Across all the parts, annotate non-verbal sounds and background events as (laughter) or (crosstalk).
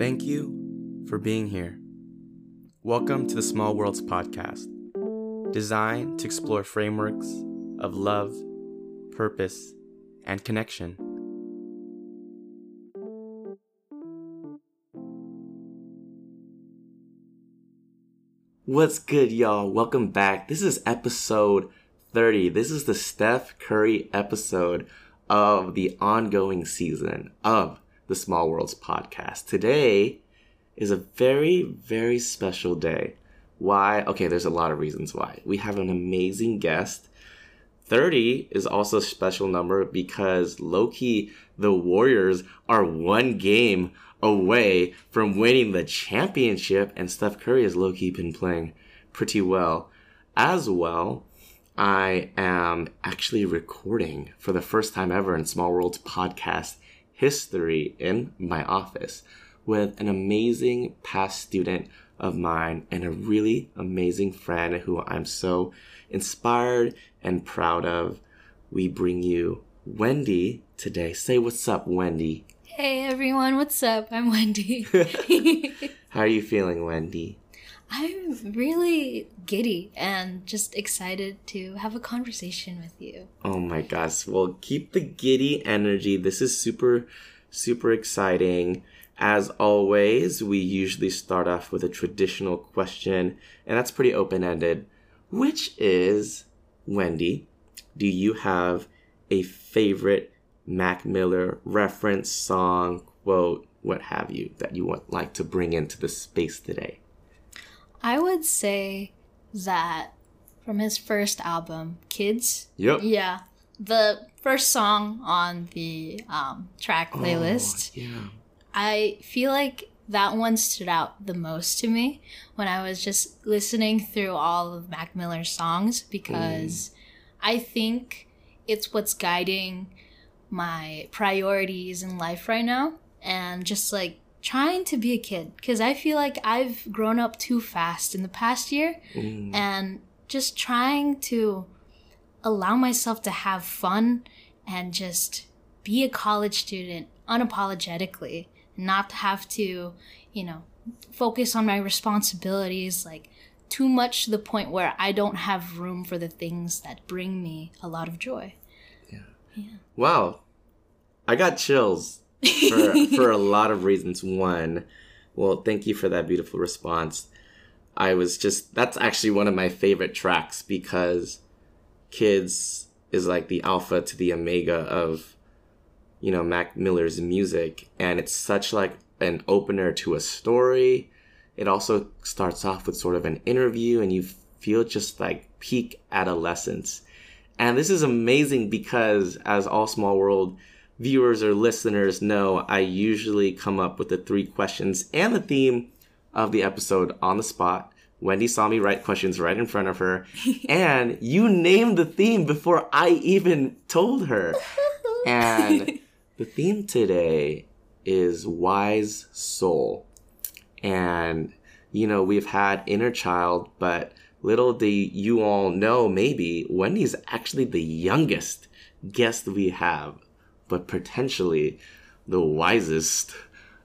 Thank you for being here. Welcome to the Small Worlds podcast, designed to explore frameworks of love, purpose, and connection. What's good, y'all? Welcome back. This is episode 30. This is the Steph Curry episode of the ongoing season of the Small Worlds podcast. Today is a very, very special day. Why? Okay, there's a lot of reasons why. We have an amazing guest. 30 is also a special number because lowkey, the Warriors are one game away from winning the championship, and Steph Curry has lowkey been playing pretty well. As well, I am actually recording for the first time ever in Small Worlds podcast history in my office with an amazing past student of mine and a really amazing friend who I'm so inspired and proud of. We bring you Wendy today. Say what's up, Wendy. Hey everyone, what's up? I'm Wendy. (laughs) How are you feeling, Wendy? I'm really giddy and just excited to have a conversation with you. Oh my gosh. Well, keep the giddy energy. This is super, super exciting. As always, we usually start off with a traditional question, and that's pretty open ended, which is Wendy, do you have a favorite Mac Miller reference, song, quote, what have you, that you would like to bring into the space today? I would say that from his first album, Kids. Yep. Yeah. The first song on the um, track playlist. Oh, yeah. I feel like that one stood out the most to me when I was just listening through all of Mac Miller's songs because I think it's what's guiding my priorities in life right now and just like trying to be a kid because I feel like I've grown up too fast in the past year Mm. and just trying to allow myself to have fun and just be a college student unapologetically not have to you know focus on my responsibilities like too much to the point where i don't have room for the things that bring me a lot of joy Yeah. Wow. I got chills for, (laughs) for a lot of reasons. One, well, thank you for that beautiful response. I was just, that's actually one of my favorite tracks because Kids is like the alpha to the omega of, you know, Mac Miller's music. And it's such like an opener to a story. It also starts off with sort of an interview and you feel just like peak adolescence. And this is amazing because, as all small world viewers or listeners know, I usually come up with the three questions and the theme of the episode on the spot. Wendy saw me write questions right in front of her, (laughs) and you named the theme before I even told her. (laughs) And the theme today is Wise Soul. And, you know, we've had Inner Child, but little do you all know, maybe Wendy's actually the youngest guest we have, but potentially the wisest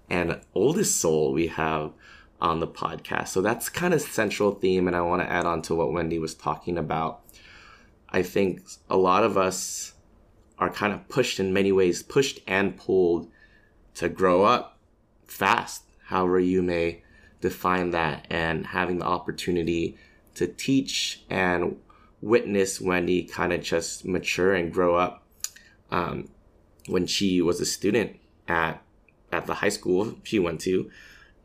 and oldest soul we have on the podcast. So that's kind of central theme, and I want to add on to what Wendy was talking about. I think a lot of us are kind of pushed in many ways, pushed and pulled to grow up fast, however you may define that, and having the opportunity to teach and witness Wendy kind of just mature and grow up um, when she was a student at at the high school she went to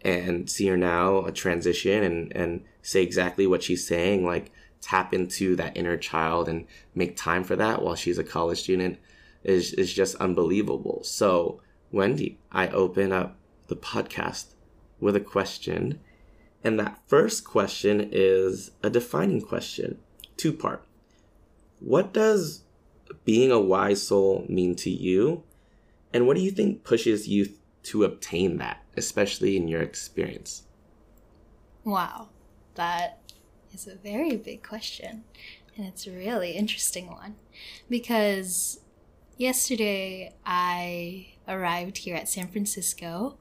and see her now a transition and and say exactly what she's saying like tap into that inner child and make time for that while she's a college student is is just unbelievable. So wendy i open up the podcast with a question and that first question is a defining question. Two part. What does being a wise soul mean to you and what do you think pushes you to obtain that especially in your experience Wow, that is a very big question. And it's a really interesting one. Because yesterday I arrived here at San Francisco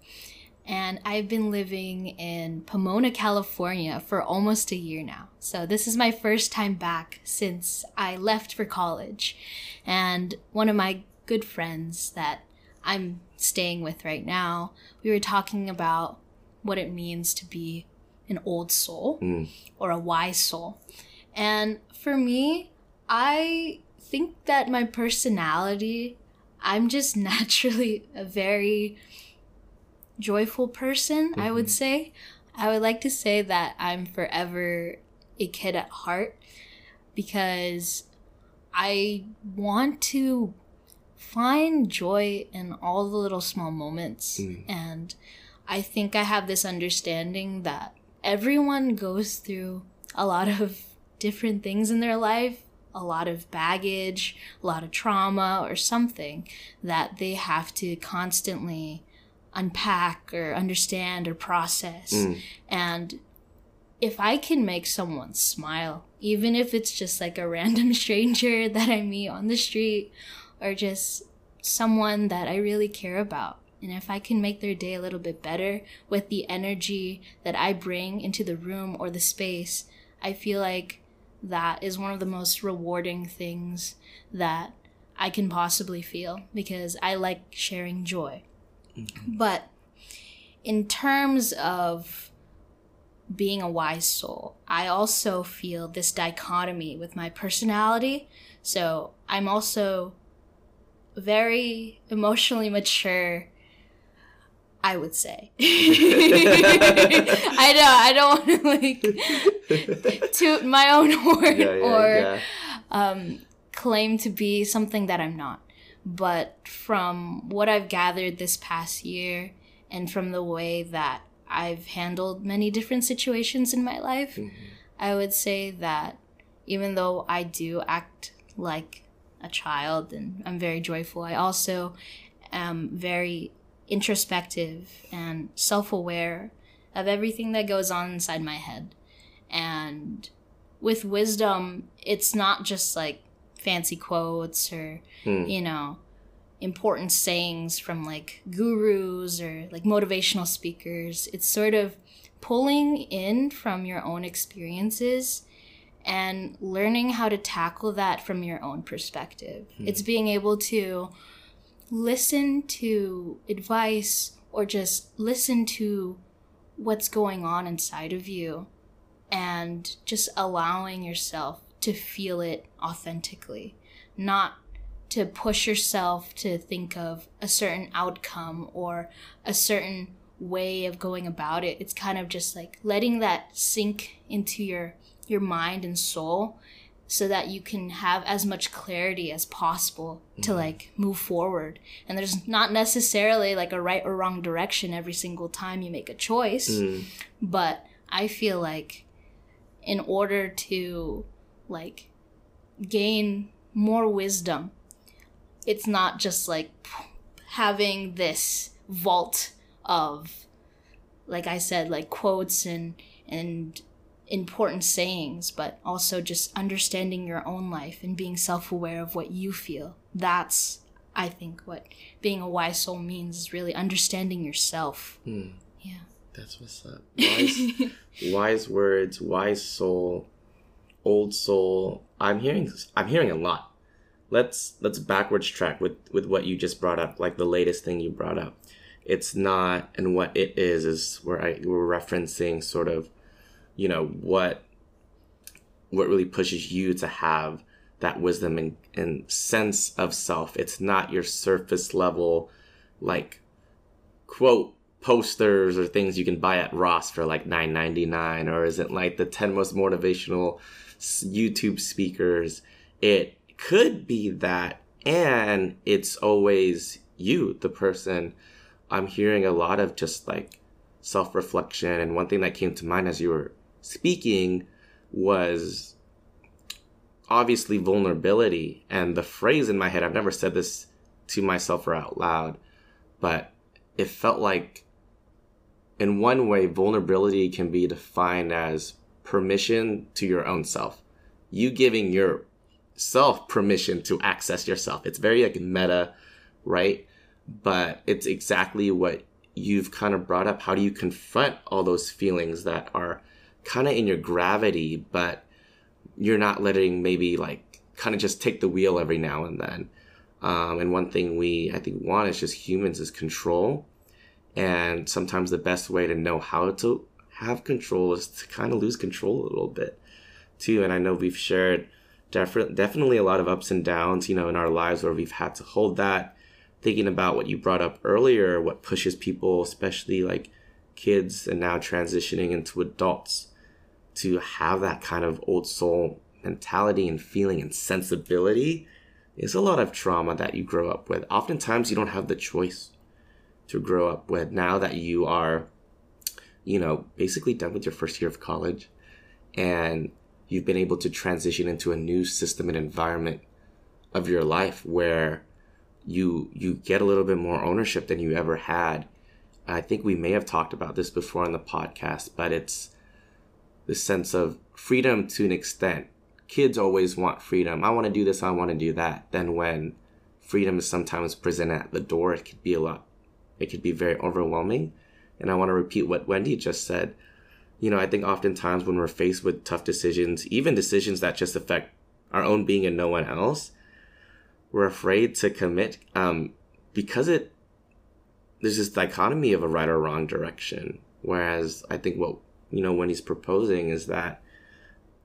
and I've been living in Pomona, California for almost a year now. So this is my first time back since I left for college. And one of my good friends that I'm staying with right now, we were talking about what it means to be an old soul mm. or a wise soul. And for me, I think that my personality, I'm just (laughs) naturally a very joyful person, mm-hmm. I would mm-hmm. say. I would like to say that I'm forever a kid at heart because I want to find joy in all the little small moments. Mm. And I think I have this understanding that everyone goes through a lot of different things in their life, a lot of baggage, a lot of trauma, or something that they have to constantly unpack or understand or process. Mm. And if I can make someone smile, even if it's just like a random (laughs) stranger that I meet on the street or just someone that I really care about, and if I can make their day a little bit better with the energy that I bring into the room or the space, I feel like that is one of the most rewarding things that I can possibly feel because I like sharing joy. But in terms of being a wise soul, I also feel this dichotomy with my personality. So I'm also very emotionally mature. I would say. I (laughs) know I don't want to like (laughs) toot my own horn yeah, yeah, or yeah. Um, claim to be something that I'm not. But from what I've gathered this past year and from the way that I've handled many different situations in my life, mm-hmm. I would say that even though I do act like a child and I'm very joyful, I also am very introspective and self aware of everything that goes on inside my head. And with wisdom, it's not just like fancy quotes or mm. you know important sayings from like gurus or like motivational speakers it's sort of pulling in from your own experiences and learning how to tackle that from your own perspective mm. it's being able to listen to advice or just listen to what's going on inside of you and just allowing yourself to feel it authentically, not to push yourself to think of a certain outcome or a certain way of going about it. It's kind of just like letting that sink into your your mind and soul so that you can have as much clarity as possible to mm-hmm. like move forward. And there's not necessarily like a right or wrong direction every single time you make a choice. Mm. But I feel like in order to like gain more wisdom. It's not just like having this vault of like I said like quotes and and important sayings, but also just understanding your own life and being self-aware of what you feel. That's I think what being a wise soul means is really understanding yourself. Hmm. Yeah. That's what's up. Wise, (laughs) wise words, wise soul old soul. I'm hearing I'm hearing a lot. Let's let's backwards track with with what you just brought up, like the latest thing you brought up. It's not and what it is is where I we're referencing sort of, you know, what what really pushes you to have that wisdom and, and sense of self. It's not your surface level like quote posters or things you can buy at Ross for like nine ninety nine, or is it like the ten most motivational YouTube speakers. It could be that, and it's always you, the person. I'm hearing a lot of just like self reflection. And one thing that came to mind as you were speaking was obviously vulnerability. And the phrase in my head, I've never said this to myself or out loud, but it felt like in one way, vulnerability can be defined as permission to your own self. You giving yourself permission to access yourself. It's very like meta, right? But it's exactly what you've kind of brought up how do you confront all those feelings that are kind of in your gravity, but you're not letting maybe like kind of just take the wheel every now and then. Um, and one thing we, I think, want is just humans is control. And sometimes the best way to know how to have control is to kind of lose control a little bit too. And I know we've shared def- definitely a lot of ups and downs, you know, in our lives where we've had to hold that. Thinking about what you brought up earlier, what pushes people, especially like kids and now transitioning into adults, to have that kind of old soul mentality and feeling and sensibility is a lot of trauma that you grow up with. Oftentimes, you don't have the choice to grow up with now that you are, you know, basically done with your first year of college and you've been able to transition into a new system and environment of your life where you you get a little bit more ownership than you ever had. I think we may have talked about this before on the podcast, but it's the sense of freedom to an extent kids always want freedom. I want to do this, I want to do that. Then when freedom is sometimes present at the door, it could be a lot, it could be very overwhelming. And I want to repeat what Wendy just said. You know, I think oftentimes when we're faced with tough decisions, even decisions that just affect our own being and no one else, we're afraid to commit um, because it there's this dichotomy of a right or wrong direction. Whereas I think what you know Wendy's proposing is that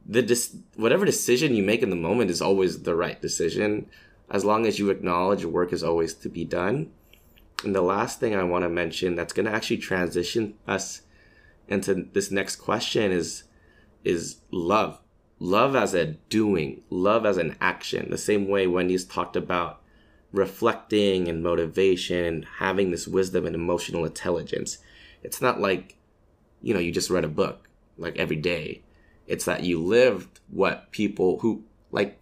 the dis- whatever decision you make in the moment is always the right decision as long as you acknowledge work is always to be done and the last thing i want to mention that's going to actually transition us into this next question is is love. Love as a doing love as an action. The same way wendy's talked about reflecting and motivation and having this wisdom and emotional intelligence. It's not like you know you just read a book like every day. It's that you lived what people who like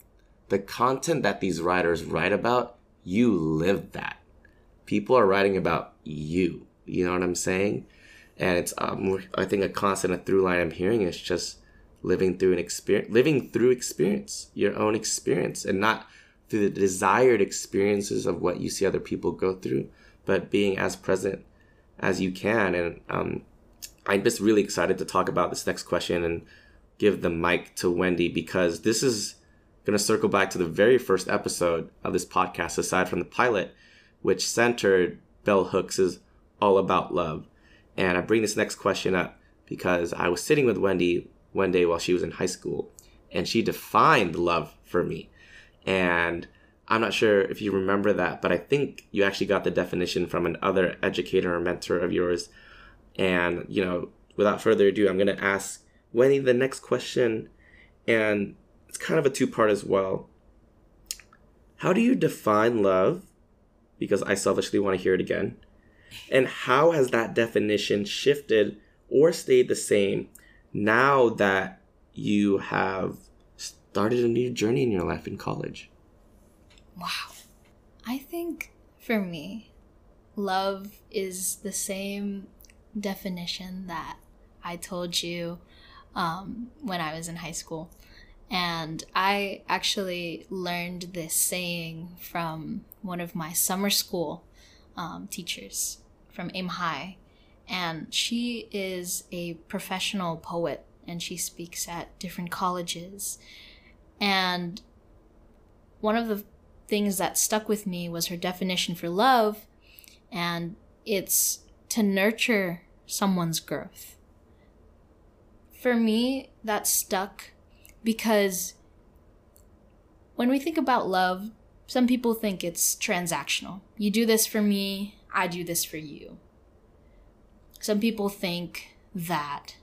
the content that these writers write about, you lived that. People are writing about you. You know what I'm saying? And it's um, I think a constant a through line I'm hearing is just living through an experience, living through experience, your own experience, and not through the desired experiences of what you see other people go through, but being as present as you can. And um, I'm just really excited to talk about this next question and give the mic to Wendy because this is going to circle back to the very first episode of this podcast, aside from the pilot, which centered Bell Hooks is all about love. And I bring this next question up because I was sitting with Wendy one day while she was in high school and she defined love for me. And I'm not sure if you remember that, but I think you actually got the definition from another educator or mentor of yours. And, you know, without further ado, I'm going to ask Wendy, the next question, and it's kind of a two part as well. How do you define love? Because I selfishly want to hear it again. And how has that definition shifted or stayed the same now that you have started a new journey in your life in college? Wow. I think for me, love is the same definition that I told you um, when I was in high school. And I actually learned this saying from one of my summer school um, teachers from Aim High. And she is a professional poet and she speaks at different colleges. And one of the things that stuck with me was her definition for love, and it's to nurture someone's growth for me, that stuck because when we think about love, some people think it's transactional. You do this for me, I do this for you. Some people think that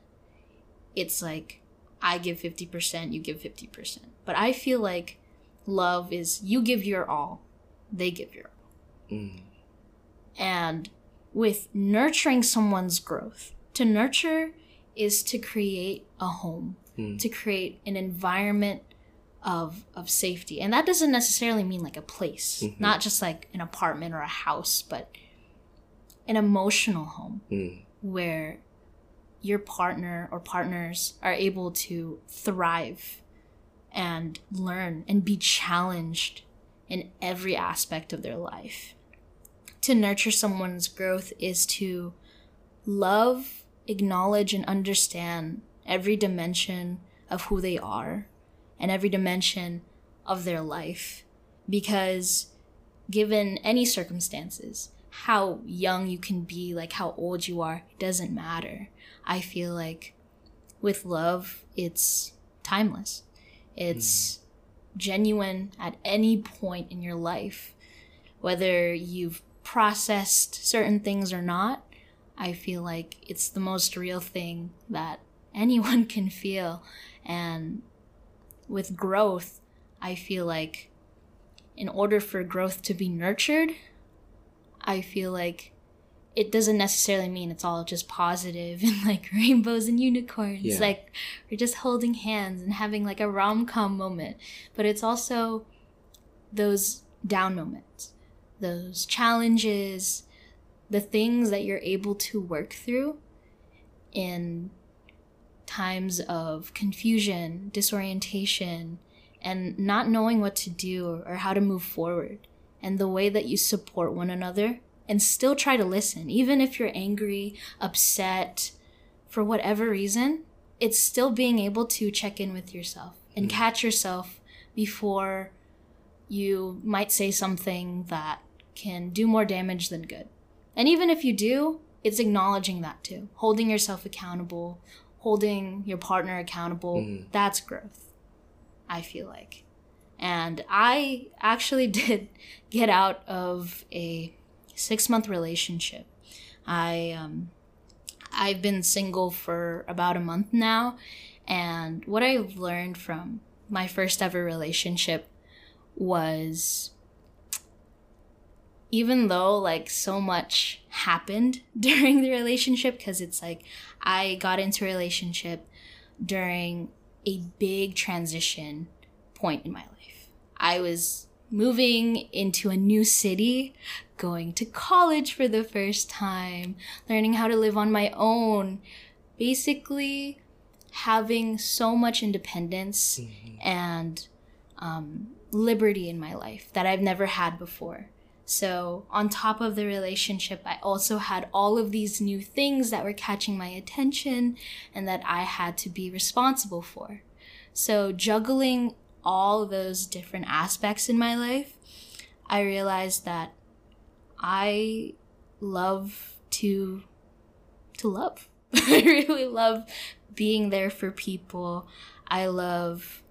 it's like I give 50%, you give 50%. But I feel like love is you give your all, they give your all. Mm. And with nurturing someone's growth, to nurture is to create a home, mm. to create an environment of of safety. And that doesn't necessarily mean like a place, mm-hmm. not just like an apartment or a house, but an emotional home mm. where your partner or partners are able to thrive and learn and be challenged in every aspect of their life. to nurture someone's growth is to love, acknowledge, and understand every dimension of who they are and every dimension of their life. Because given any circumstances, how young you can be, like how old you are, doesn't matter. I feel like with love, it's timeless. It's mm. genuine at any point in your life. Whether you've processed certain things or not, I feel like it's the most real thing that anyone (laughs) can feel. And with growth, I feel like in order for growth to be nurtured, I feel like it doesn't necessarily mean it's all just positive (laughs) and like rainbows and unicorns. Yeah. Like we're just holding hands and having like a rom com moment. But it's also those down moments, those challenges, the things that you're able to work through in times of confusion, disorientation, and not knowing what to do or how to move forward, and the way that you support one another and still try to listen, even if you're angry, upset, for whatever reason, it's still being able to check in with yourself and mm. catch yourself before you might say something that can do more damage than good. And even if you do, it's acknowledging that too. Holding yourself accountable, holding your partner accountable. Mm. That's growth, I feel like. And I actually (laughs) did get out of a six month relationship. I, um, I've been single for about a month now. And what I've learned from my first ever relationship was even though like so much happened (laughs) during the relationship because it's like i got into a relationship during a big transition point in my life i was moving into a new city going to college for the first time learning how to live on my own basically having so much independence mm-hmm. and um, liberty in my life that i've never had before so, on top of the relationship, I also had all of these new things that were catching my attention and that I had to be responsible for. So, juggling all those different aspects in my life, I realized that I love to to love. (laughs) I really love being there for people. I love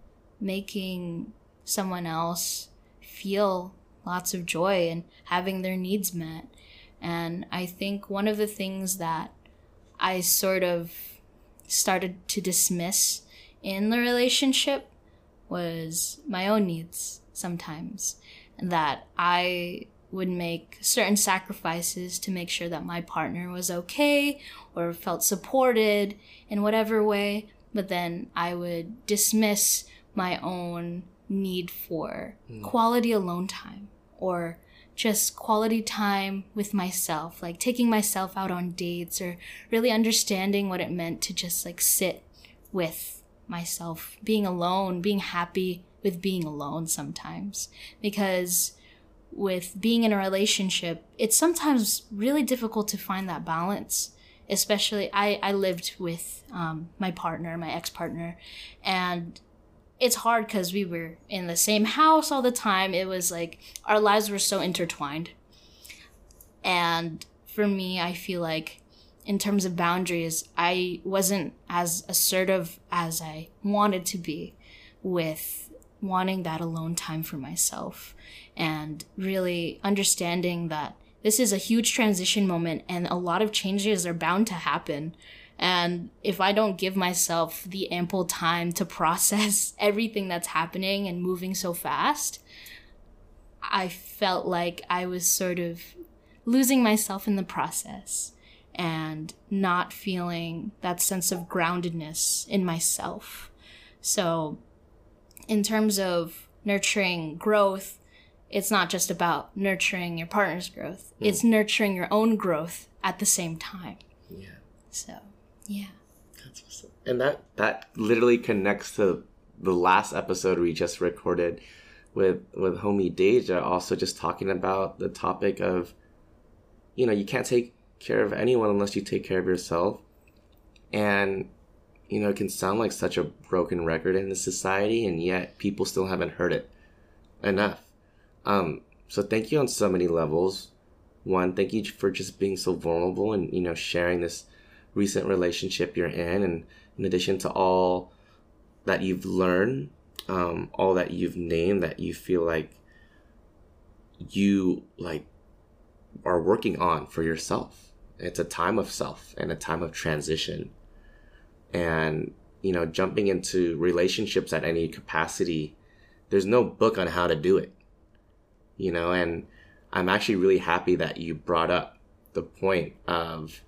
making someone else feel lots of joy and having their needs met. And I think one of the things that I sort of started to dismiss in the relationship was my own needs sometimes. And that I would make certain sacrifices to make sure that my partner was okay or felt supported in whatever way. But then I would dismiss my own need for mm. quality alone time or just quality time with myself, like taking myself out on dates or really understanding what it meant to just like sit with myself, being alone, being happy with being alone sometimes. Because with being in a relationship, it's sometimes really difficult to find that balance. Especially, I, I lived with um, my partner, my ex partner, and it's hard because we were in the same house all the time. It was like our lives were so intertwined. And for me, I feel like in terms of boundaries, I wasn't as assertive as I wanted to be with wanting that alone time for myself and really understanding that this is a huge transition moment and a lot of changes are bound to happen and if I don't give myself the ample time to (laughs) process everything that's happening and moving so fast, I felt like I was sort of losing myself in the process and not feeling that sense of groundedness in myself. So, in terms of nurturing growth, it's not just about nurturing your partner's growth, mm. it's nurturing your own growth at the same time. Yeah. So. Yeah. That's awesome. And that that literally connects to the last episode we just recorded with with homie Deja also just talking about the topic of you know, you can't take care of anyone unless you take care of yourself. And, you know, it can sound like such a broken record in the society, and yet people still haven't heard it enough. Um, so thank you on so many levels. One, thank you for just being so vulnerable and, you know, sharing this recent relationship you're in. And in addition to all that you've learned, um, all that you've named that you feel like you like are working on for yourself. It's a time of self and a time of transition. And, you know, jumping into relationships at any capacity, there's no book on how to do it. You know, and I'm actually really happy that you brought up the point of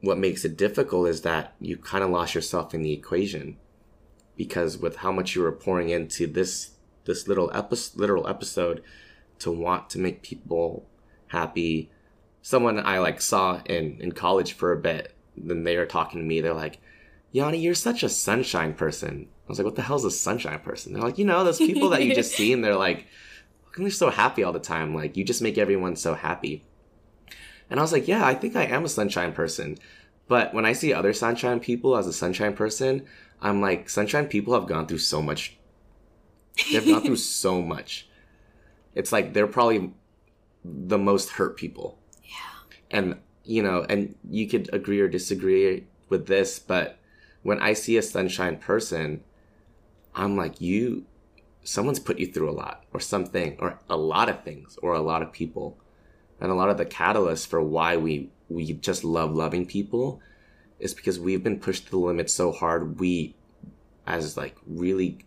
what makes it difficult is that you kind of lost yourself in the equation. Because with how much you were pouring into this this little episode literal episode to want to make people happy someone i like saw in in college for a bit then they were talking to me they're like yanni you're such a sunshine person. I was like what the hell's a sunshine person? They're like you know those people that you just (laughs) see and they're like they're so happy all the time like you just make everyone so happy and i was like yeah i think i am a sunshine person but when i see other sunshine people as a sunshine person i'm like sunshine people have gone through so much They've gone through (laughs) so much. It's like they're probably the most hurt people. Yeah. And you know, and you could agree or disagree with this, but when I see a sunshine person, I'm like, you, someone's put you through a lot, or something, or a lot of things, or a lot of people, and a lot of the catalysts for why we we just love loving people is because we've been pushed to the limit so hard. We, as like really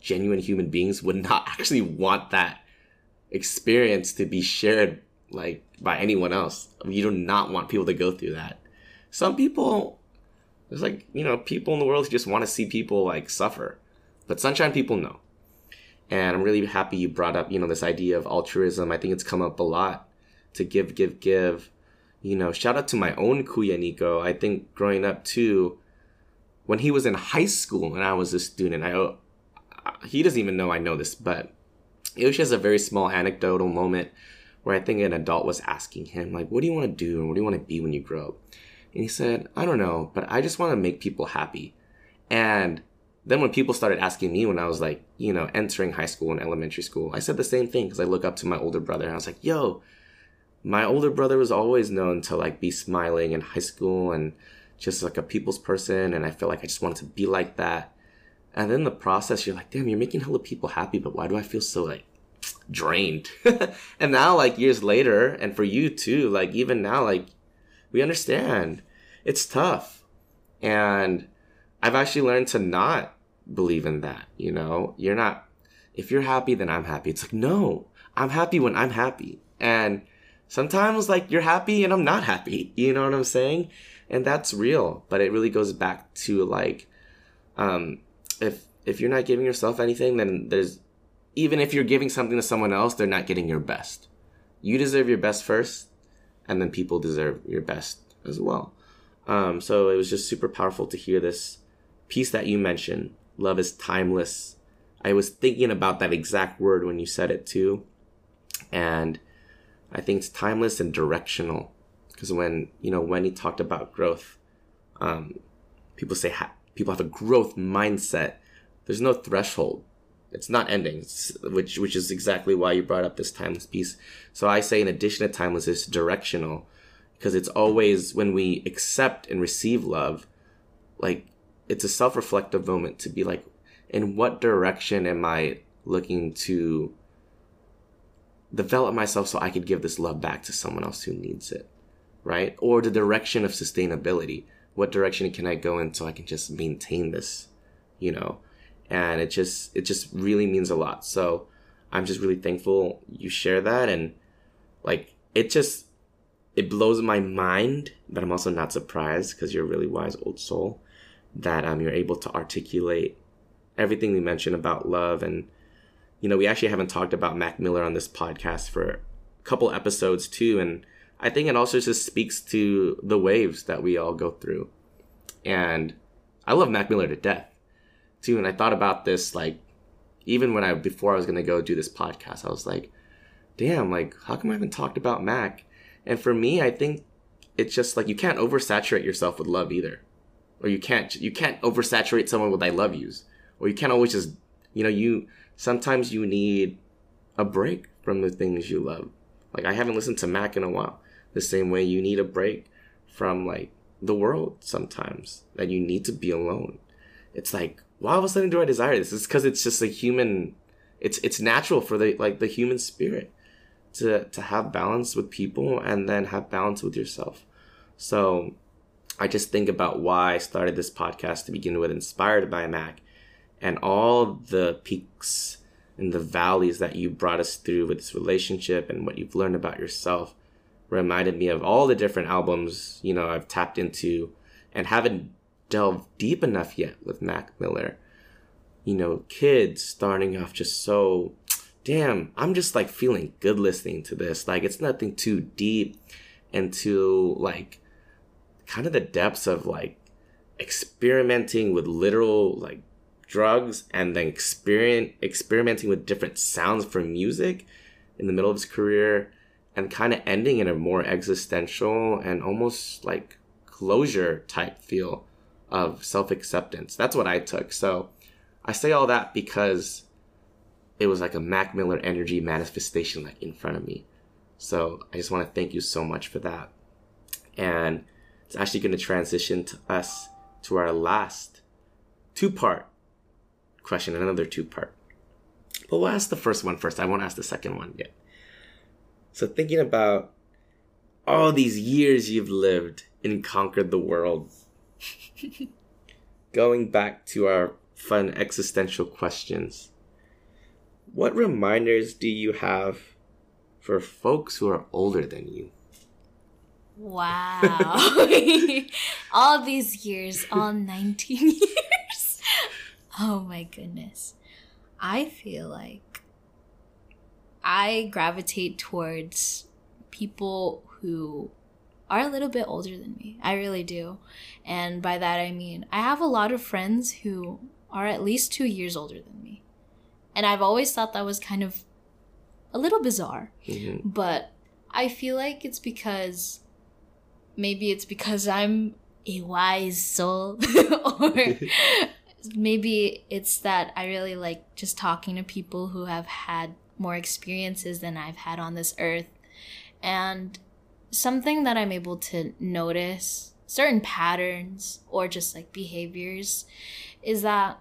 genuine human beings would not (laughs) actually want that experience to be shared like by anyone else. You do not want people to go through that. Some people, there's like, you know, people in the world who just want to see people like suffer. But sunshine people know. And I'm really happy you brought up, you know, this idea of altruism. I think it's come up a lot to give, give, give. You know, shout out to my own Kuya Nico. I think growing up too, when he was in high school and I was a student, I he doesn't even know I know this, but it was just a very small anecdotal moment where I think an adult was asking him, like, what do you want to do and what do you want to be when you grow up? And he said, I don't know, but I just want to make people happy. And then when people started asking me when I was like, you know, entering high school and elementary school, I said the same thing because I look up to my older brother and I was like, yo, my older brother was always known to like be smiling in high school and just like a people's person. And I felt like I just wanted to be like that. And then the process, you're like, damn, you're making hella people happy, but why do I feel so like drained? (laughs) and now, like years later, and for you too, like even now, like we understand it's tough. And I've actually learned to not believe in that. You know, you're not, if you're happy, then I'm happy. It's like, no, I'm happy when I'm happy. And sometimes, like, you're happy and I'm not happy. (laughs) You know what I'm saying? And that's real. But it really goes back to, like, um, if if you're not giving yourself anything, then there's even if you're giving something to someone else, they're not getting your best. You deserve your best first, and then people deserve your best as well. Um, so it was just super powerful to hear this piece that you mentioned. Love is timeless. I was thinking about that exact word when you said it too, and I think it's timeless and directional. Because when you know Wendy talked about growth, um, people say ha- people have a growth mindset. There's no threshold. It's not ending, which which is exactly why you brought up this timeless piece. So I say, in addition to timeless, it's directional, because it's always when we accept and receive love, like it's a self-reflective moment to be like, in what direction am I looking to develop myself so I could give this love back to someone else who needs it, right? Or the direction of sustainability what direction can I go in so I can just maintain this, you know? And it just it just really means a lot. So I'm just really thankful you share that and like it just it blows my mind, but I'm also not surprised because you're a really wise old soul that um you're able to articulate everything we mentioned about love and you know we actually haven't talked about Mac Miller on this podcast for a couple episodes too and I think it also just speaks to the waves that we all go through. And I love Mac Miller to death too. And I thought about this like even when I before I was gonna go do this podcast, I was like, damn, like, how come I haven't talked about Mac? And for me, I think it's just like you can't oversaturate yourself with love either. Or you can't you can't oversaturate someone with I love yous. Or you can't always just you know, you sometimes you need a break from the things you love. Like I haven't listened to Mac in a while. The same way you need a break from like the world sometimes. That you need to be alone. It's like, why all of a sudden do I desire this? It's because it's just a human it's it's natural for the like the human spirit to to have balance with people and then have balance with yourself. So I just think about why I started this podcast to begin with, inspired by Mac, and all the peaks and the valleys that you brought us through with this relationship and what you've learned about yourself reminded me of all the different albums you know I've tapped into and haven't delved deep enough yet with Mac Miller. You know, kids starting off just so damn, I'm just like feeling good listening to this. Like it's nothing too deep and too like kind of the depths of like experimenting with literal like drugs and then experiment experimenting with different sounds for music in the middle of his career and kind of ending in a more existential and almost like closure type feel of self-acceptance. That's what I took. So I say all that because it was like a Mac Miller energy manifestation like in front of me. So I just want to thank you so much for that. And it's actually going to transition to us to our last two part question, in another two part. But we'll ask the first one first. I won't ask the second one yet. So thinking about all these years you've lived and conquered the world, (laughs) going back to our fun existential questions what reminders do you have for folks who are older than you? Wow. (laughs) all these years, all 19 years. Oh my goodness. I feel like I gravitate towards people who are a little bit older than me. I really do. And by that I mean I have a lot of friends who are at least two years older than me. And I've always thought that was kind of a little bizarre. Mm-hmm. But I feel like it's because maybe it's because I'm a wise soul (laughs) or (laughs) maybe it's that I really like just talking to people who have had more experiences than I've had on this earth. And something that I'm able to notice certain patterns or just like behaviors is that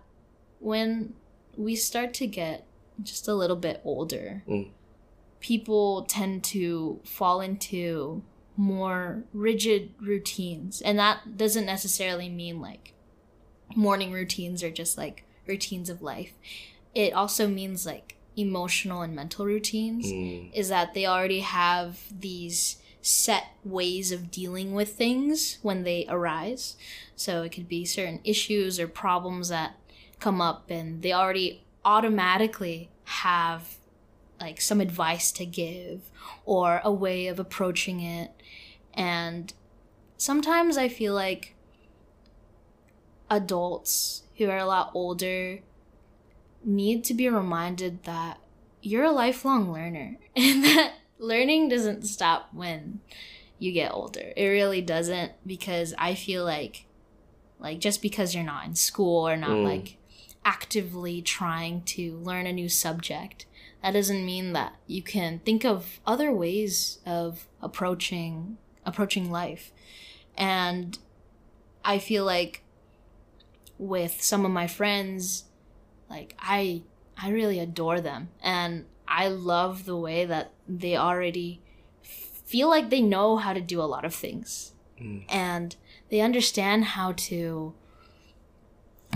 when we start to get just a little bit older, mm. people tend to fall into more rigid routines. And that doesn't necessarily mean like morning routines or just like routines of life. It also means like emotional and mental routines, mm. is that they already have these set ways of dealing with things when they arise. So it could be certain issues or problems that come up and they already automatically have like some advice to give or a way of approaching it and sometimes i feel like adults who are a lot older need to be reminded that you're a lifelong learner (laughs) and that learning doesn't stop when you get older. It really doesn't because I feel like like just because you're not in school or not mm. like actively trying to learn a new subject, that doesn't mean that you can think of other ways of approaching approaching life. And I feel like with some of my friends, like I I really adore them and I love the way that they already feel like they know how to do a lot of things. Mm. And they understand how to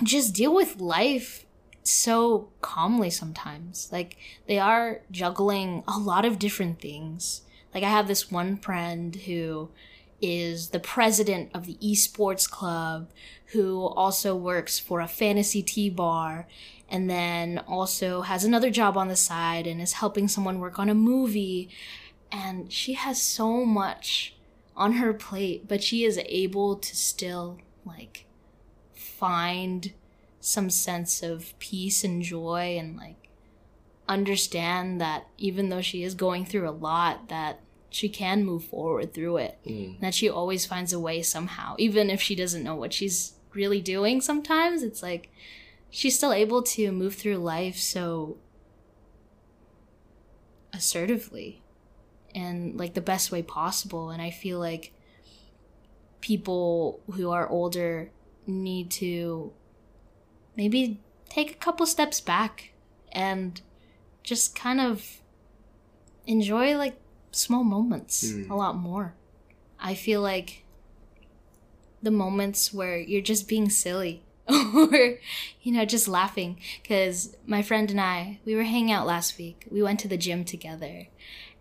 just deal with life so calmly sometimes. Like they are juggling a lot of different things. Like I have this one friend who is the president of the esports club who also works for a fantasy tea bar and then also has another job on the side and is helping someone work on a movie and she has so much on her plate but she is able to still like find some sense of peace and joy and like understand that even though she is going through a lot, that she can move forward through it. Mm. That she always finds a way somehow, even if she doesn't know what she's really doing. Sometimes it's like she's still able to move through life so assertively and like the best way possible. And I feel like people who are older need to maybe take a couple steps back and just kind of enjoy like small moments Mm. a lot more. I feel like the moments where you're just being silly (laughs) or you know just laughing cuz my friend and I we were hanging out last week. We went to the gym together.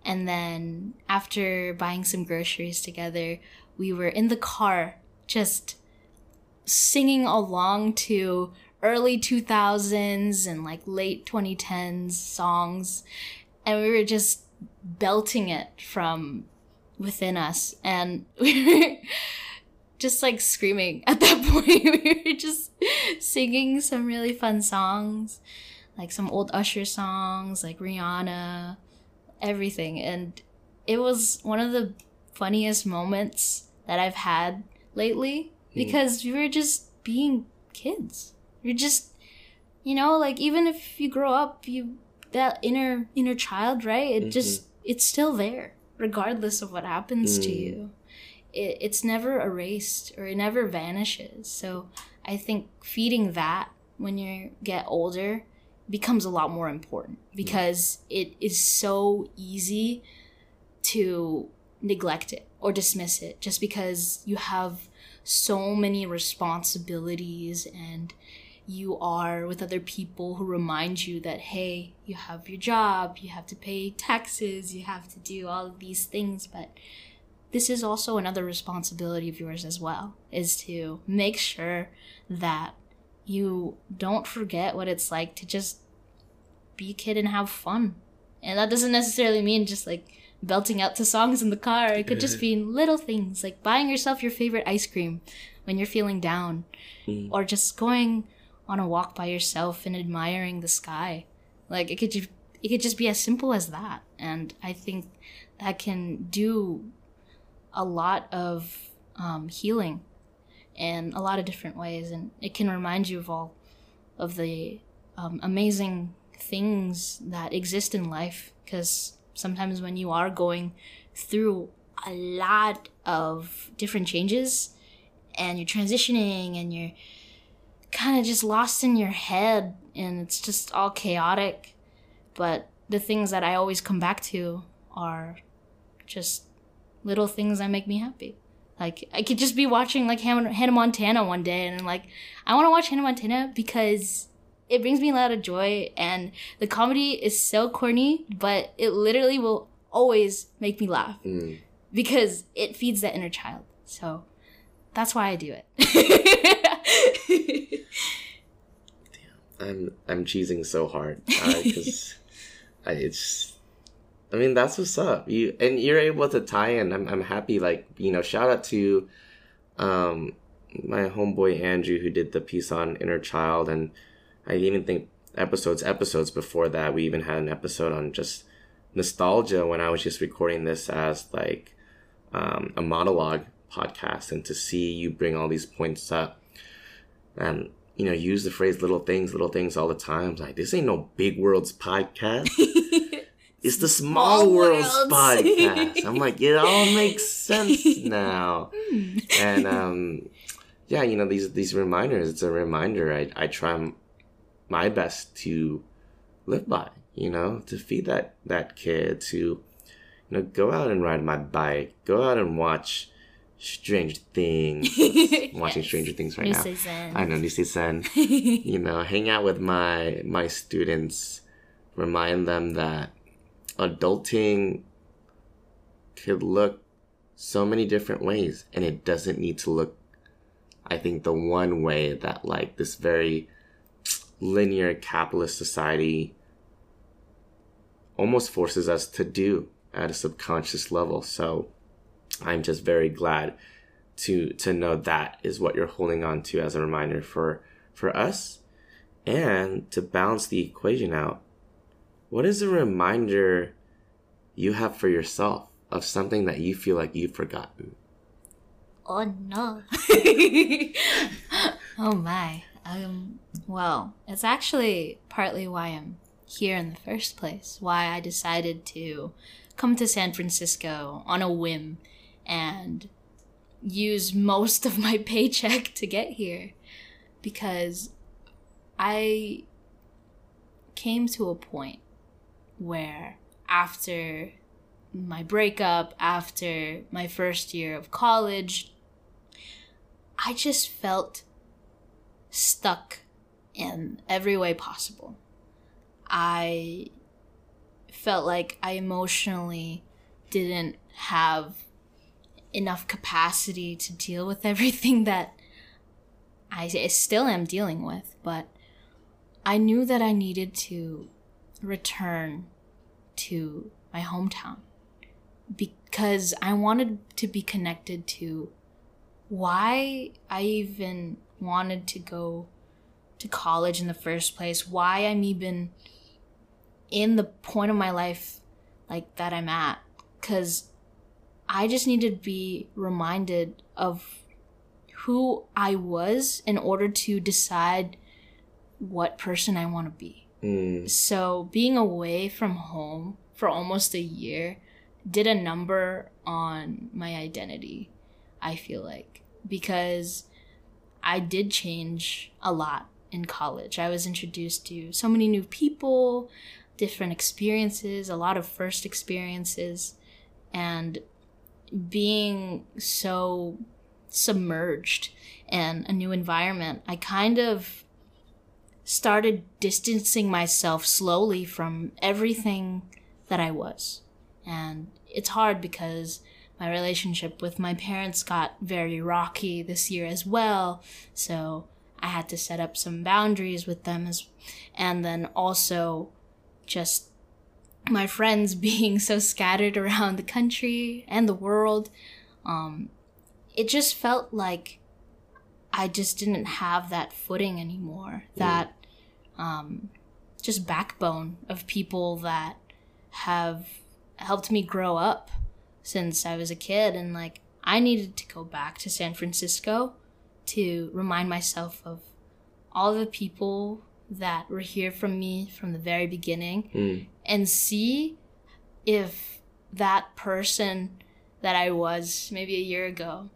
And then after buying some groceries together, we were in the car just singing along to early 2000s and like late 2010s songs and we were just belting it from within us and (laughs) we were just like screaming (laughs) at that point. We were just singing some really fun songs like some old usher songs like rihanna everything. And it was one of the funniest moments that i've had lately because we were just being kids. You're just you know like even if you grow up you that inner inner child right? It just it's still there regardless of what happens to Mm. you it, it's never erased or it never vanishes. So i think feeding that when you get older becomes a lot more important because it is so easy to neglect it or dismiss it just because you have so many responsibilities and you are with other people who remind you that hey you have your job you have to pay taxes you have to do all of these things but this is also another responsibility of yours as well is to make sure that you don't forget what it's like to just be a kid and have fun and that doesn't necessarily mean just like belting out to songs in the car it could just (laughs) be little things like buying yourself your favorite ice cream when you're feeling down Mm. or just going on a walk by yourself and admiring the sky. Like it could just it could just be as simple as that. And I think that can do a lot of um, healing in a lot of different ways, and it can remind you of all of the um, amazing things that exist in life. Because sometimes when you are going through a lot of different changes, and you're transitioning, and you're kind of just lost in your head and it's just all chaotic. But the things that I always come back to are just little things that make me happy. Like I could just be watching like Hannah, Hannah Montana one day and I'm like, I want to watch Hannah Montana because it brings me a lot of joy and the comedy is so corny, but it literally will always make me laugh Mm. because it feeds that inner child. So that's why I do it. (laughs) Damn, I'm I'm cheesing so hard (laughs) because I it's. I mean that's what's up. You and you're able to tie in. I'm I'm happy. Like you know, shout out to, um, my homeboy Andrew who did the piece on inner child, and I even think episodes episodes before that we even had an episode on just nostalgia when I was just recording this as like um, a monologue podcast, and to see you bring all these points up, and you know use the phrase "little things, little things" all the time. I'm like this ain't no big worlds podcast. (laughs) It's the Small, Small Worlds, (laughs) podcast. I'm like, it all makes sense (laughs) now. and um, yeah, you know these these reminders. It's a reminder. I I try my best to live by. You know, to feed that that kid. To you know, go out and ride my bike. Go out and watch Stranger Things. I'm (laughs) watching Yes. Stranger Things right now. season. I know, new season you know, hang out with my my students, remind them that adulting could look so many different ways and it doesn't need to look I think the one way that like this very linear capitalist society almost forces us to do at a subconscious level. So I'm just very glad to to know that is what you're holding on to as a reminder for for us and to balance the equation out what is a reminder you have for yourself of something that you feel like you've forgotten? Oh no. (laughs) oh my. Um well, it's actually partly why I'm here in the first place, why I decided to come to San Francisco on a whim and use most of my (laughs) paycheck to get here because I came to a point where after my breakup, after my first year of college, I just felt stuck in every way possible. I felt like I emotionally didn't have enough capacity to deal with everything (laughs) that I still am dealing with, but I knew that I needed to return to my hometown because I wanted to be connected to why I even wanted to go to college in the first place, why I'm even in the point of my life like that I'm at cuz I just need to be reminded of who I was in order to decide what person I want to be. Mm. So, being away from home for almost a year did a number on my identity, I feel like, because I did change a lot in college. I was introduced to so many new people, different experiences, a lot of first experiences, and being so submerged in a new environment, I kind of started distancing myself slowly from everything that I was. And it's hard because my relationship with my parents got very rocky this year as well. So I had to set up some boundaries with them as and then also just my friends (laughs) being so scattered around the country and the world. Um, it just felt like I just didn't have that footing anymore. Mm. That um, just backbone of people that have helped me grow up since I was a kid. And like, I needed to go back to San Francisco to remind myself of all the people that were here from me from the very beginning mm. and see if that person that I was maybe a year ago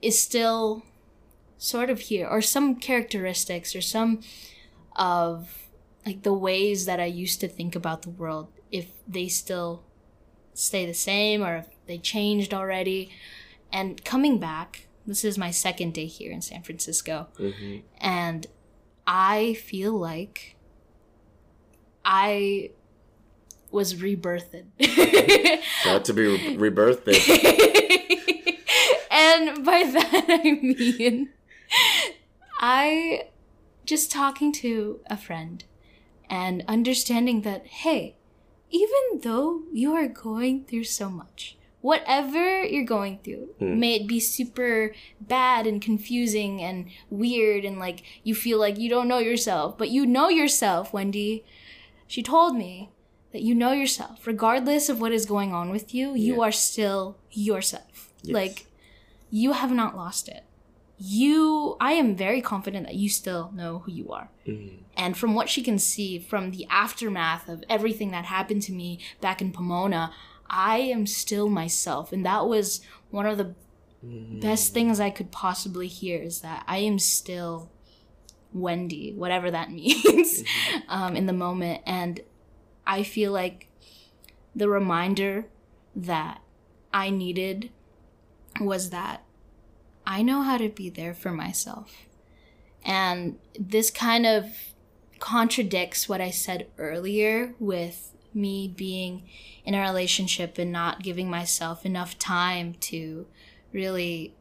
is still sort of here or some characteristics or some of like the ways that I used to think about the world if they still stay the same or if they changed already. And coming back, this is my second day here in San Francisco. Mm-hmm. And I feel like I was rebirthed. (laughs) Got to be re- rebirthed. (laughs) and by that I mean I just talking to a friend and understanding that, hey, even though you are going through so much, whatever you're going through, mm. may it be super bad and confusing and weird and like you feel like you don't know yourself, but you know yourself, Wendy. She told me that you know yourself. Regardless of what is going on with you, you yeah. are still yourself. Yes. Like, you have not lost it you i am very confident that you still know who you are mm. and from what she can see from the aftermath of everything that happened to me back in pomona i am still myself and that was one of the mm. best things i could possibly hear is that i am still wendy whatever that (laughs) means mm-hmm. um, in the moment and i feel like the reminder that i needed was that I know how to be there for myself. And this kind of contradicts what I said earlier with me being in a relationship and not giving myself enough time to really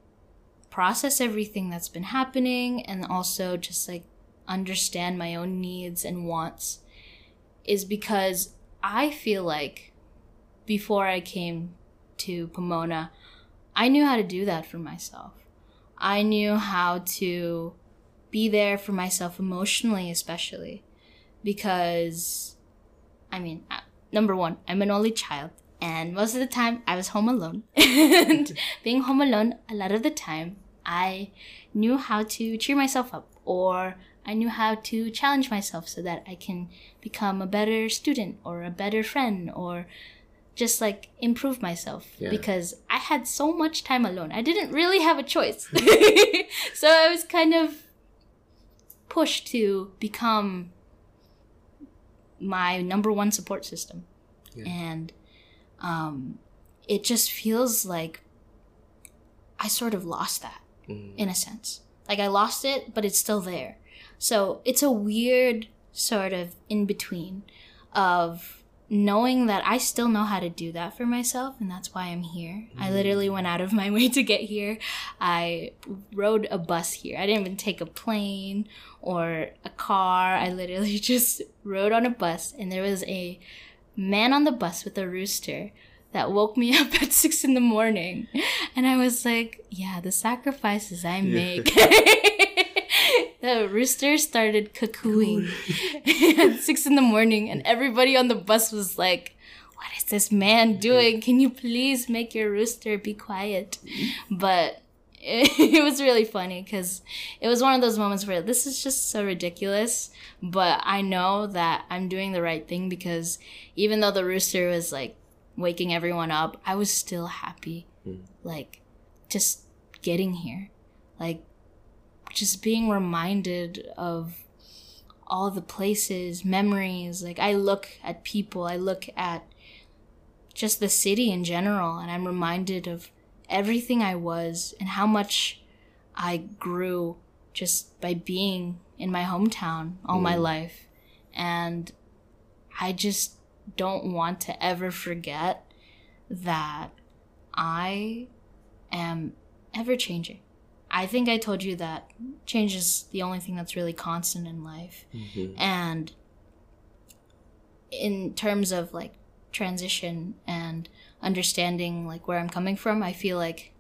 process everything that's been happening and also just like understand my own needs and wants is because I feel like before I came to Pomona, I knew how to do that for myself. I knew how to be there for myself emotionally, especially because I mean, uh, number one, I'm an only child, and most of the time I was home alone. (laughs) and (laughs) being home alone, a lot of the time, I knew how to cheer myself up, or I knew how to challenge myself so that I can become a better student or a better friend or just like improve myself yeah. because I had so much time alone. I didn't really have a choice. (laughs) (laughs) so I was kind of pushed to become my number one support system. Yeah. And um, it just feels like I sort of lost that mm. in a sense. Like I lost it, but it's still there. So it's a weird sort of in between of knowing that I still know how to do that for myself, and that's why I'm here. Mm. I literally went out of my (laughs) way to get here. I rode a bus here. I didn't even take a plane or a car. I literally (laughs) just rode on a bus, and there was a man on the bus with a rooster that woke me (laughs) up at six in the morning. And I was like, yeah, the sacrifices I make. Yeah. (laughs) the rooster started cuckooing (laughs) at six in the morning, and everybody on the bus was like, What is this man doing? Can you please make your rooster be quiet? But it, (laughs) it was really funny because it was one of those moments where this is just so ridiculous, but I know that I'm doing the right thing because even though the rooster was like waking everyone up, I was still happy. Mm. Like, just getting here. Like, just being reminded of all the places, memories. Like, I look at people, I look at just the city in general, and I'm reminded of everything I was and how much I grew just by being in my hometown all mm. my life. And I just don't want to ever forget that I am ever changing. I think I told you that change is the only thing that's really constant in life. Mm-hmm. And in terms of like transition and understanding like where I'm coming from, I feel like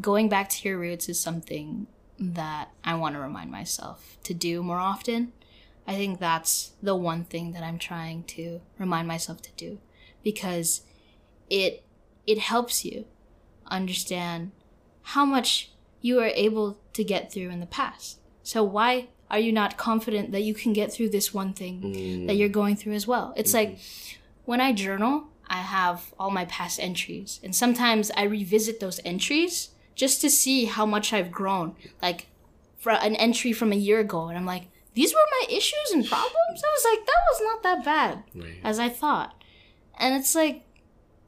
going back to your roots is something that I want to remind myself to do more often. I think that's the one thing that I'm trying to remind myself to do because it it helps you understand how much you were able to get through in the past. So why are you not confident that you can get through this one thing mm. that you're going through as well? It's mm-hmm. like when I journal, I have all my past entries, and sometimes I revisit those entries just to see how much I've grown. Like for an entry from a year ago, and I'm like, these were my issues and problems. I was like, that was not that bad right. as I thought. And it's like,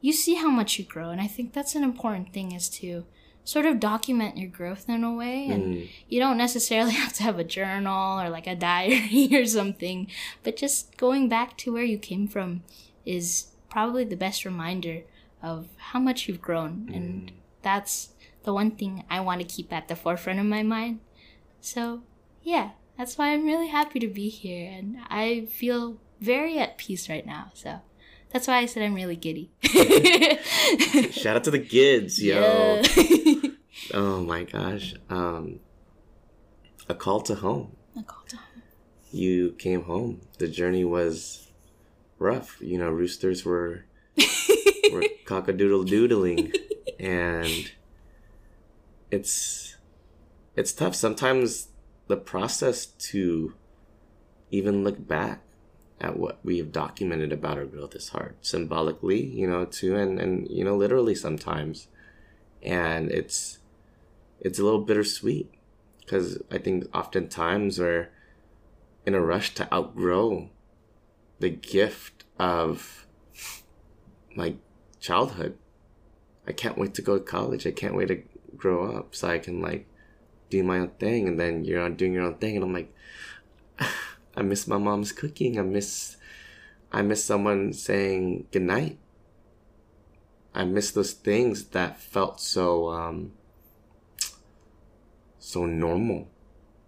you see how much you grow. And I think that's an important thing is to sort of document your growth in a way. And mm. you don't necessarily (laughs) have to have a journal or like a diary (laughs) or something, but just going back to where you came from is probably the best reminder of how much you've grown. Mm. And that's the one thing I want to keep at the forefront of my mind. So, yeah, that's why I'm really happy to be here and I feel very at peace right now. So that's why I said I'm really giddy. (laughs) Shout out to the kids, yo. Yeah. oh my gosh. Um a call to home. A call to home. You came home. The journey was rough. You know, roosters were were (laughs) cockadoodle doodling and it's it's tough. Sometimes the process to even look back at what we have documented about our growth is hard symbolically you know too and and you know literally sometimes. And it's it's a little bittersweet because i think oftentimes we're in a rush to outgrow the gift of my childhood. I can't wait to go to college. I can't wait to grow up so i can like do my own thing and then you're doing your own thing and i'm like i miss my mom's cooking. I miss i miss someone saying goodnight. I miss those things that felt so um so normal.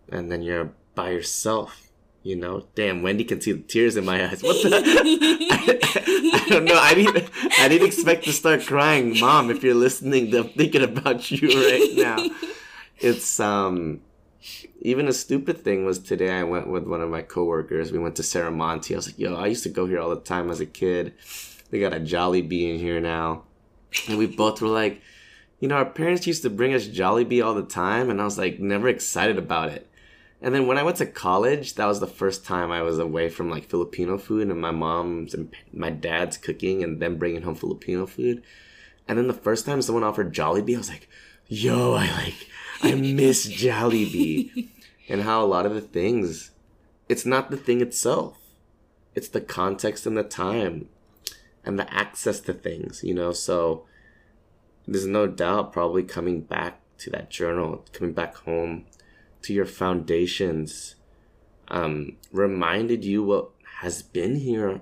And then you're by yourself you know? Damn wendy can see the tears in my eyes. What the I, (laughs) I, don't know. I didn't i didn't expect to start crying mom if you're listening i'm thinking about you right now. It's um even a stupid thing was today I went with one of my coworkers. We went to Serramonte. I was like, yo, I used to go here all the time as a kid. They got a Jollibee in here now. And we both were like, you know, our parents used to bring us Jollibee all the time. And I was like, never excited about it. And then when I went to college, that was the first time I was away from like Filipino food and my mom's and my dad's cooking and then bringing home Filipino food. And then the first time someone offered Jollibee, I was like, yo, I like, I miss Jollibee. (laughs) and how a lot of the things, it's not the thing itself, it's the context and the time and the access to things, you know? So there's no doubt probably coming back to that journal, coming back home to your foundations, um, reminded you what has been here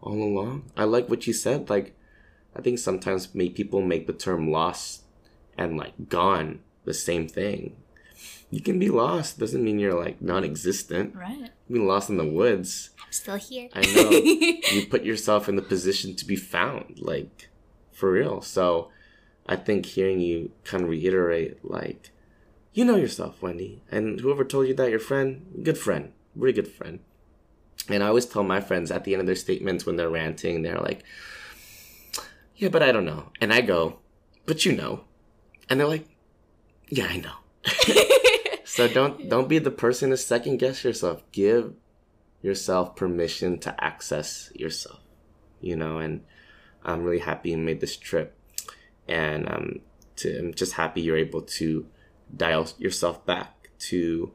all along. I like what you said. Like, I think sometimes make people make the term lost and like gone the same thing. You can be lost doesn't mean you're like non-existent. Right. You can be lost in the woods. I'm still here. I know. (laughs) you put yourself in the position to be found, like for real. So I think hearing you kind of reiterate, like, you know yourself, Wendy. And whoever told you that, your friend, good friend, really good friend. And I always tell my friends at the end of their statements when they're ranting, they're like, yeah, but I don't know. And I go, but you know. And they're like, yeah, I know. (laughs) so don't don't be the person to second guess yourself. Give yourself permission to access yourself. You know, and I'm really happy you made this trip. And um to, I'm just happy you're able to dial yourself back to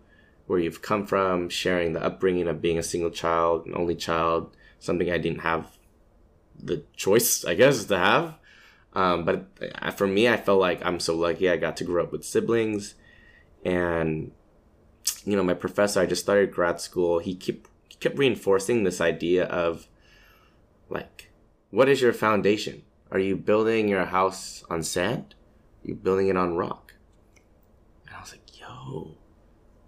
where you've come from, sharing the upbringing of being a single child, an only child, something I didn't have the choice, I guess, to have. Um, but for me, I felt like I'm so lucky I got to grow up with siblings. And, you know, my professor, I just started grad school. He kept, he kept reinforcing this idea of like, what is your foundation? Are you building your house on sand? Are you building it on rock? And I was like, yo,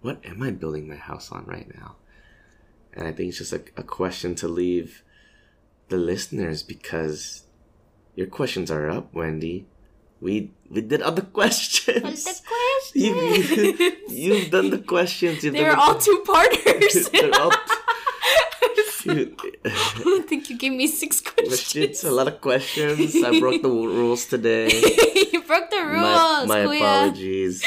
what am I building my house on right now? And I think it's just a, a question to leave the listeners because your questions are up, Wendy. We we did other (laughs) questions. The questions. You, you've done the questions. You've They're all two parters. (laughs) They're all. (laughs) I think you gave me six questions. It's a lot of questions. I broke the rules today. you broke the My, rules. my Kuya. apologies.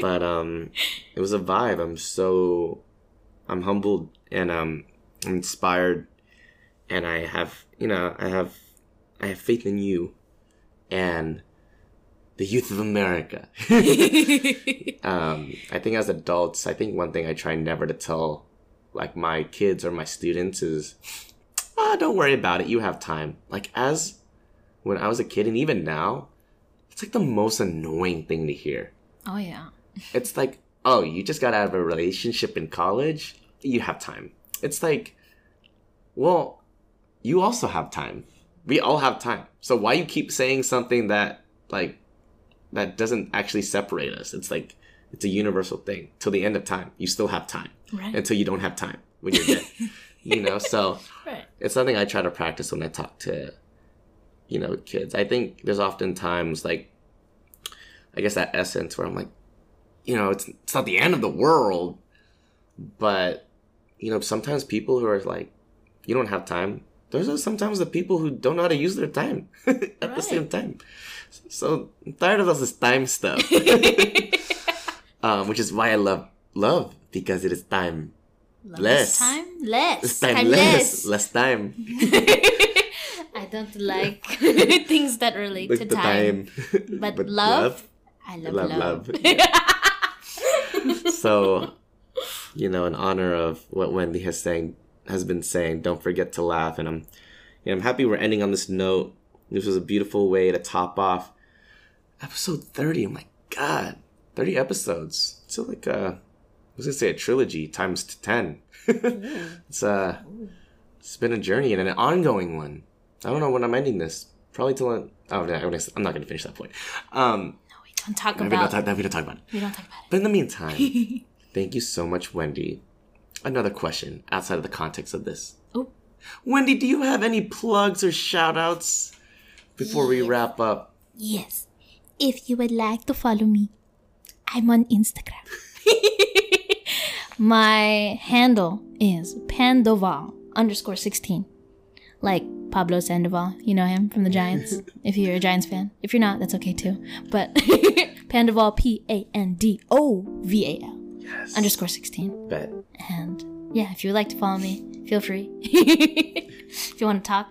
but um, it was a vibe. I'm so, I'm humbled and um, I'm inspired, and I have, you know, I have, I have faith in you, and the youth of America. (laughs) um, I think as adults, I think one thing I try never to tell, like my kids or my students, is, ah, don't worry about it. You have time. Like as when I was a kid, and even now, it's like the most annoying thing to hear. oh yeah. (laughs) It's like, oh, you just got out of a relationship in college. You have time. It's like, well, you also have time. We all have time. So why you keep saying something that like that doesn't actually separate us? It's like it's a universal thing. Till the end of time, you still have time. Right. Until you don't have time when you're dead. (laughs) you know, so right. it's something I try to practice when I talk to, you know, kids. I think there's often times like, I guess that essence where I'm like, you know, it's it's not the end of the world, but you know, sometimes people who are like, you don't have time. Those are sometimes the people who don't know how to use their time (laughs) at the same time. So I'm tired of all this time stuff, (laughs) (laughs) um, which is why I love love because it is time Less. time less. it's time, Time less less. less time I don't like things that relate with to time. time. But, love, I love love, love. love. Yeah. so, you know, in honor of what Wendy has saying has been saying, don't forget to laugh. And I'm, you know, I'm happy we're ending on this note. This was a beautiful way to top off episode 30. I'm like, God, 30 episodes. It's like a, I was gonna say a trilogy times t- 10. (laughs) it's uh, it's been a journey and an ongoing one. I don't know when I'm ending this. Probably till I, oh, I'm not gonna finish that point. Um, No, we don't talk we don't about. talk, we don't talk about it. we don't talk about But in the meantime, (laughs) thank you so much, Wendy. Another question outside of the context of this. Oh. Wendy, do you have any plugs or shout outs before we wrap up? Yes, if you would like to follow me, I'm on Instagram. (laughs) My handle is Pandoval underscore 16. Like Pablo Sandoval. You know him from the Giants. (laughs) if you're a Giants fan. If you're not, that's okay too. But (laughs) Pandoval, P A N D O V A L. Yes. Underscore 16. Bet. And yeah, if you would like to follow me, feel free. (laughs) if you want to talk,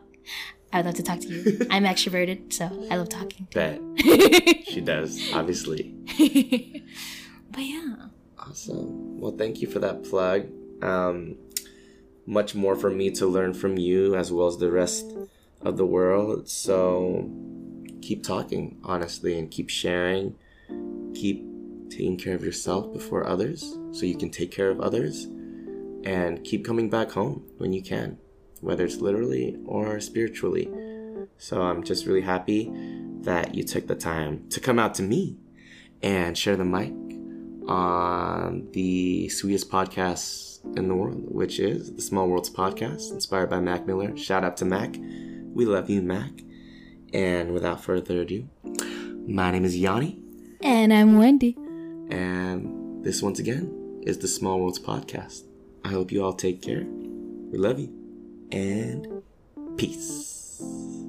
I would love to talk to you. (laughs) I'm extroverted, so I love talking. Bet. (laughs) she does, obviously. but yeah. Awesome. Well, thank you for that plug. Um, much more for me to learn from you as well as the rest of the world. So keep talking, honestly, and keep sharing. Keep taking care of yourself before others so you can take care of others. And keep coming back home when you can, whether it's literally or spiritually. So I'm just really happy that you took the time to come out to me and share the mic on the sweetest podcast in the world, which is the Small Worlds podcast, inspired by Mac Miller. Shout out to Mac. We love you, Mac. And without further ado, my name is Yanni. And I'm Wendy. And this, once again, is the Small Worlds podcast. I hope you all take care. We love you. And peace.